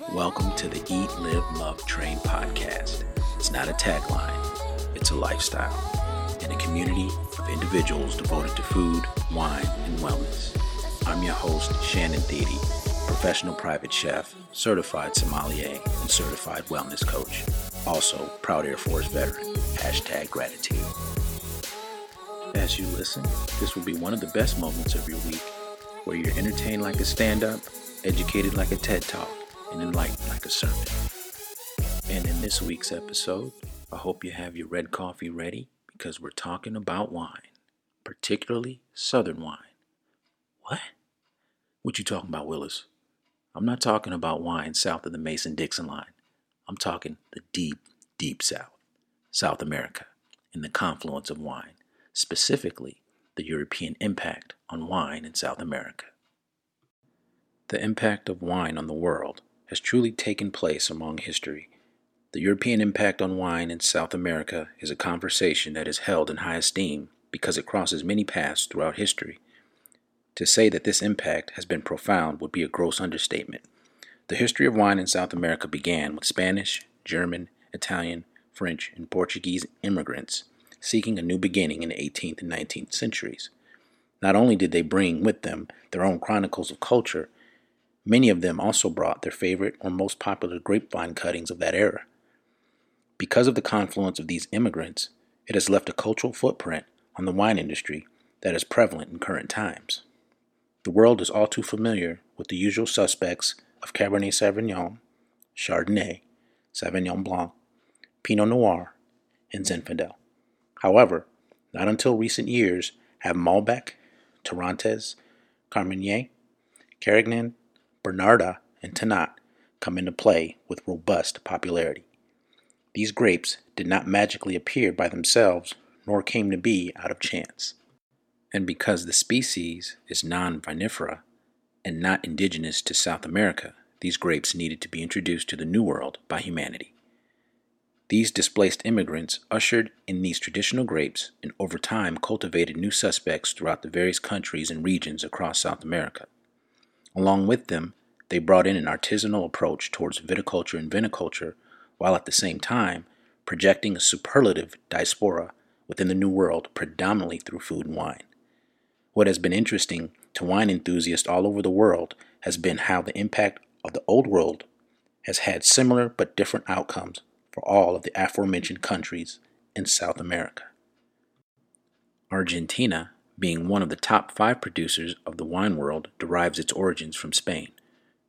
Welcome to the Eat, Live, Love, Train podcast. It's not a tagline, it's a lifestyle and a community of individuals devoted to food, wine, and wellness. I'm your host, Shannon Thede, professional private chef, certified sommelier, and certified wellness coach. Also, proud Air Force veteran. Hashtag gratitude. As you listen, this will be one of the best moments of your week where you're entertained like a stand up, educated like a TED Talk, and enlightened like a sermon. And in this week's episode, I hope you have your red coffee ready because we're talking about wine, particularly Southern wine. What? What you talking about, Willis? I'm not talking about wine south of the Mason Dixon line. I'm talking the deep, deep South, South America, and the confluence of wine, specifically the European impact on wine in South America. The impact of wine on the world has truly taken place among history. The European impact on wine in South America is a conversation that is held in high esteem because it crosses many paths throughout history. To say that this impact has been profound would be a gross understatement. The history of wine in South America began with Spanish, German, Italian, French, and Portuguese immigrants seeking a new beginning in the 18th and 19th centuries. Not only did they bring with them their own chronicles of culture, many of them also brought their favorite or most popular grapevine cuttings of that era. Because of the confluence of these immigrants, it has left a cultural footprint on the wine industry that is prevalent in current times. The world is all too familiar with the usual suspects of Cabernet Sauvignon, Chardonnay, Sauvignon Blanc, Pinot Noir, and Zinfandel. However, not until recent years have Malbec, Torrontés, Carmenere, Carignan, Bonarda, and Tannat come into play with robust popularity. These grapes did not magically appear by themselves, nor came to be out of chance. And because the species is non vinifera and not indigenous to South America, these grapes needed to be introduced to the New World by humanity. These displaced immigrants ushered in these traditional grapes and over time cultivated new suspects throughout the various countries and regions across South America. Along with them, they brought in an artisanal approach towards viticulture and viniculture, while at the same time projecting a superlative diaspora within the New World predominantly through food and wine. What has been interesting to wine enthusiasts all over the world has been how the impact of the Old World has had similar but different outcomes for all of the aforementioned countries in South America. Argentina, being one of the top five producers of the wine world, derives its origins from Spain.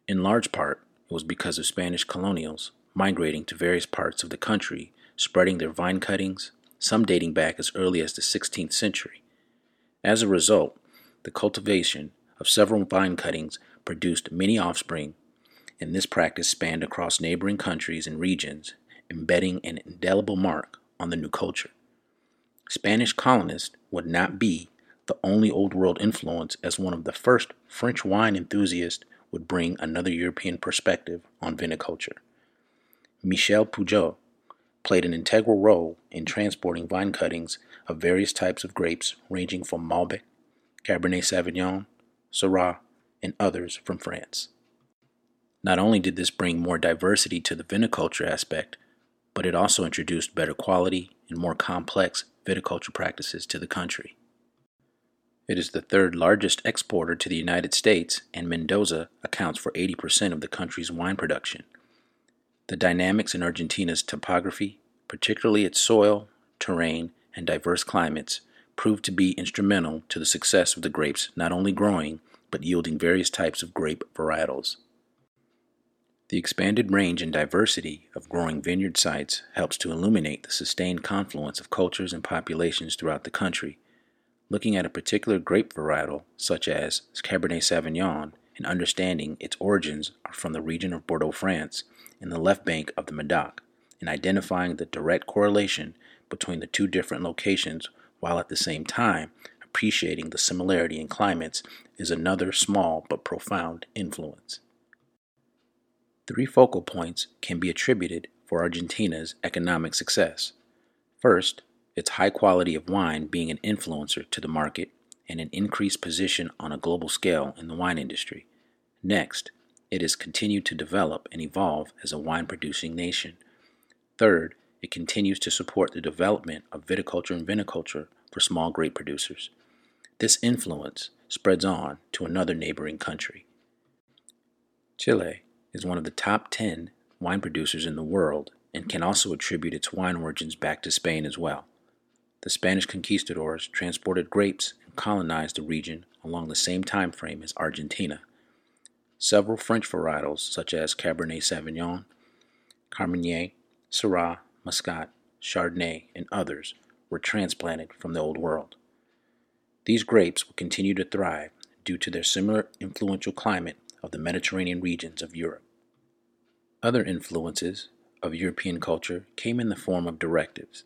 In large part, it was because of Spanish colonials migrating to various parts of the country, spreading their vine cuttings, some dating back as early as the 16th century. As a result, the cultivation of several vine cuttings produced many offspring and this practice spanned across neighboring countries and regions, embedding an indelible mark on the new culture. Spanish colonists would not be the only Old World influence, as one of the first French wine enthusiasts would bring another European perspective on viniculture. Michel Pouget played an integral role in transporting vine cuttings of various types of grapes, ranging from Malbec, Cabernet Sauvignon, Syrah, and others from France. Not only did this bring more diversity to the viniculture aspect, but it also introduced better quality and more complex viticulture practices to the country. It is the third largest exporter to the United States, and Mendoza accounts for 80% of the country's wine production. The dynamics in Argentina's topography, particularly its soil, terrain, and diverse climates, proved to be instrumental to the success of the grapes not only growing, but yielding various types of grape varietals. The expanded range and diversity of growing vineyard sites helps to illuminate the sustained confluence of cultures and populations throughout the country. Looking at a particular grape varietal, such as Cabernet Sauvignon, and understanding its origins are from the region of Bordeaux, France, in the left bank of the Medoc, and identifying the direct correlation between the two different locations while at the same time appreciating the similarity in climates is another small but profound influence. Three focal points can be attributed for Argentina's economic success. First, its high quality of wine being an influencer to the market and an increased position on a global scale in the wine industry. Next, it has continued to develop and evolve as a wine producing nation. Third, it continues to support the development of viticulture and viniculture for small grape producers. This influence spreads on to another neighboring country. Chile is one of the top 10 wine producers in the world and can also attribute its wine origins back to Spain as well. The Spanish conquistadors transported grapes and colonized the region along the same time frame as Argentina. Several French varietals, such as Cabernet Sauvignon, Carmenere, Syrah, Muscat, Chardonnay, and others, were transplanted from the Old World. These grapes will continue to thrive due to their similar influential climate of the Mediterranean regions of Europe. Other influences of European culture came in the form of directives.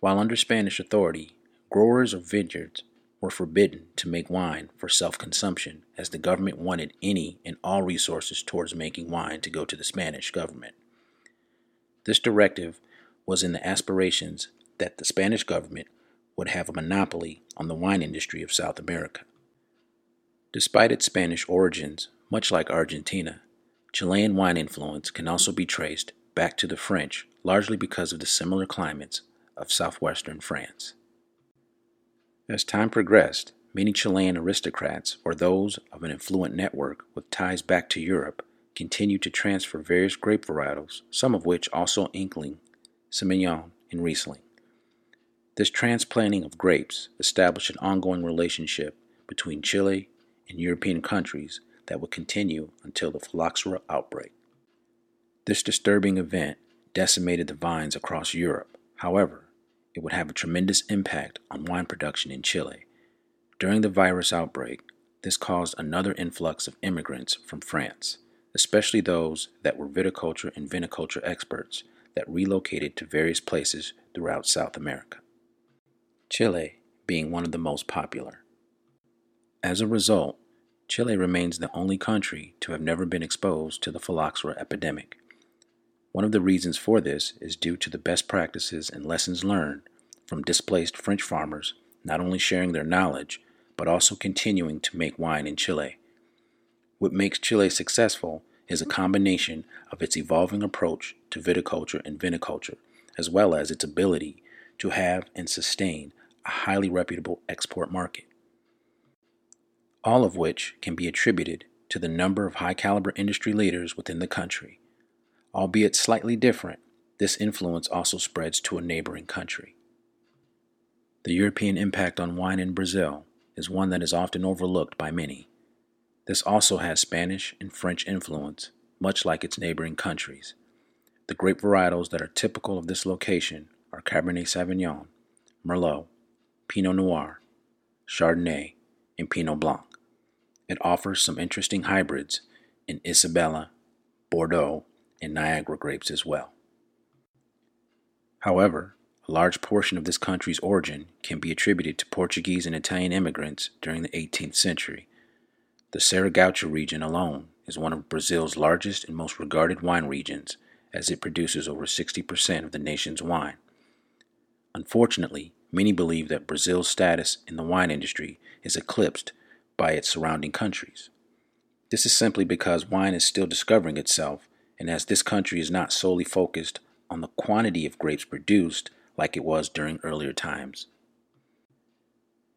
While under Spanish authority, growers of vineyards were forbidden to make wine for self consumption, as the government wanted any and all resources towards making wine to go to the Spanish government. This directive was in the aspirations that the Spanish government would have a monopoly on the wine industry of South America. Despite its Spanish origins, much like Argentina, Chilean wine influence can also be traced back to the French, largely because of the similar climates of southwestern France. As time progressed, many Chilean aristocrats, or those of an affluent network with ties back to Europe, continued to transfer various grape varietals, some of which also Inkling, Semillon, and Riesling. This transplanting of grapes established an ongoing relationship between Chile and European countries that would continue until the phylloxera outbreak. This disturbing event decimated the vines across Europe. However, it would have a tremendous impact on wine production in Chile. During the virus outbreak, this caused another influx of immigrants from France, especially those that were viticulture and viniculture experts that relocated to various places throughout South America. Chile being one of the most popular. As a result, Chile remains the only country to have never been exposed to the phylloxera epidemic. One of the reasons for this is due to the best practices and lessons learned from displaced French farmers not only sharing their knowledge, but also continuing to make wine in Chile. What makes Chile successful is a combination of its evolving approach to viticulture and viniculture, as well as its ability to have and sustain a highly reputable export market. All of which can be attributed to the number of high caliber industry leaders within the country Albeit slightly different, this influence also spreads to a neighboring country. The European impact on wine in Brazil is one that is often overlooked by many. This also has Spanish and French influence, much like its neighboring countries. The grape varietals that are typical of this location are Cabernet Sauvignon, Merlot, Pinot Noir, Chardonnay, and Pinot Blanc. It offers some interesting hybrids in Isabella, Bordeaux, and Niagara grapes as well. However, a large portion of this country's origin can be attributed to Portuguese and Italian immigrants during the 18th century. The Serra Gaúcha region alone is one of Brazil's largest and most regarded wine regions, as it produces over 60% of the nation's wine. Unfortunately, many believe that Brazil's status in the wine industry is eclipsed by its surrounding countries. This is simply because wine is still discovering itself and as this country is not solely focused on the quantity of grapes produced like it was during earlier times.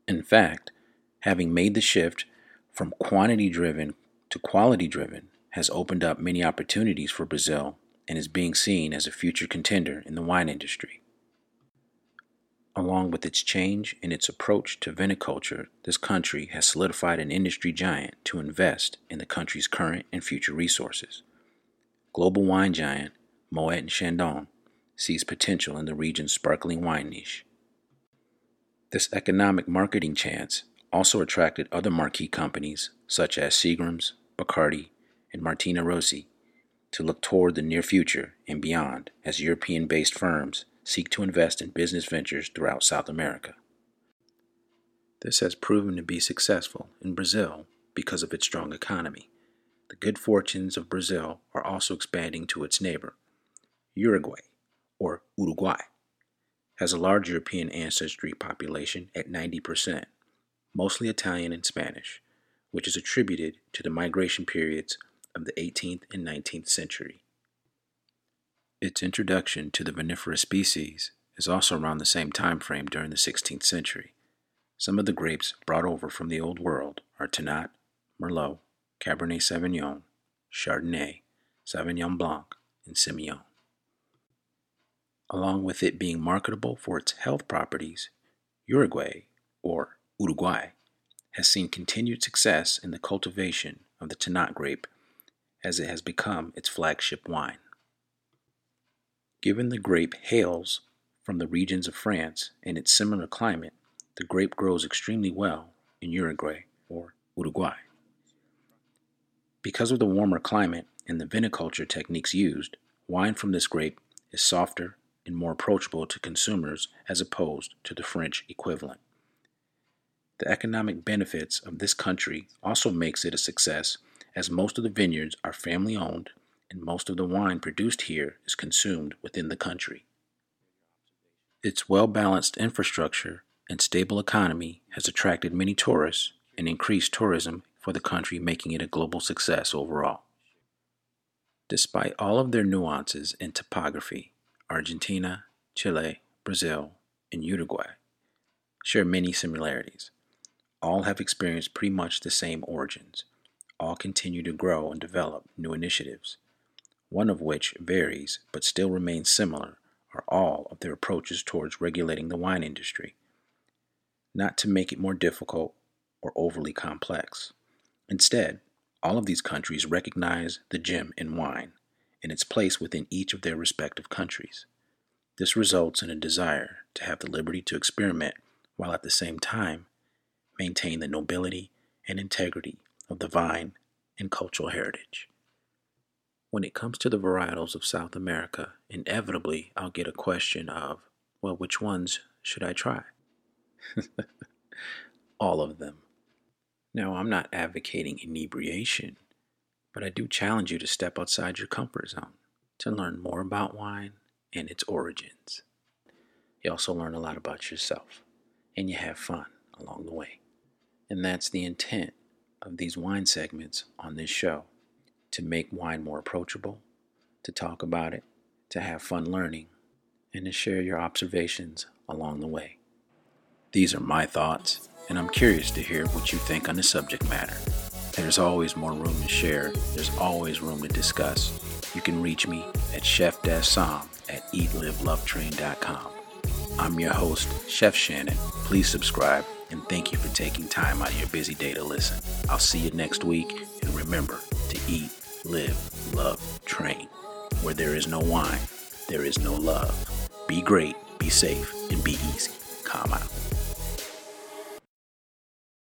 In fact, having made the shift from quantity driven to quality driven has opened up many opportunities for Brazil and is being seen as a future contender in the wine industry. Along with its change in its approach to viniculture, this country has solidified an industry giant to invest in the country's current and future resources. Global wine giant Moet and Chandon sees potential in the region's sparkling wine niche. This economic marketing chance also attracted other marquee companies such as Seagram's, Bacardi, and Martini Rossi to look toward the near future and beyond as European based firms seek to invest in business ventures throughout South America. This has proven to be successful in Brazil because of its strong economy. The good fortunes of Brazil are also expanding to its neighbor. Uruguay, or Uruguay, has a large European ancestry population at 90%, mostly Italian and Spanish, which is attributed to the migration periods of the 18th and 19th century. Its introduction to the vinifera species is also around the same time frame during the 16th century. Some of the grapes brought over from the Old World are Tannat, Merlot, Cabernet Sauvignon, Chardonnay, Sauvignon Blanc, and Semillon. Along with it being marketable for its health properties, Uruguay, or Uruguay, has seen continued success in the cultivation of the Tannat grape as it has become its flagship wine. Given the grape hails from the regions of France and its similar climate, the grape grows extremely well in Uruguay or Uruguay. Because of the warmer climate and the viniculture techniques used, wine from this grape is softer and more approachable to consumers as opposed to the French equivalent. The economic benefits of this country also makes it a success as most of the vineyards are family owned and most of the wine produced here is consumed within the country. Its well balanced infrastructure and stable economy has attracted many tourists and increased tourism for the country, making it a global success overall. Despite all of their nuances in topography, Argentina, Chile, Brazil, and Uruguay share many similarities. All have experienced pretty much the same origins. All continue to grow and develop new initiatives, one of which varies but still remains similar are all of their approaches towards regulating the wine industry. Not to make it more difficult or overly complex. Instead, all of these countries recognize the gem in wine and its place within each of their respective countries. This results in a desire to have the liberty to experiment while at the same time maintain the nobility and integrity of the vine and cultural heritage. When it comes to the varietals of South America, inevitably I'll get a question of, well, which ones should I try? All of them. Now, I'm not advocating inebriation, but I do challenge you to step outside your comfort zone to learn more about wine and its origins. You also learn a lot about yourself and you have fun along the way. And that's the intent of these wine segments on this show to make wine more approachable, to talk about it, to have fun learning, and to share your observations along the way. These are my thoughts and I'm curious to hear what you think on the subject matter. There's always more room to share, there's always room to discuss. You can reach me at chef Sam at eatlivelovetrain.com. I'm your host, Chef Shannon. Please subscribe and thank you for taking time out of your busy day to listen. I'll see you next week, and remember to eat, live, love, train. Where there is no wine, there is no love. Be great, be safe, and be easy. Calm out.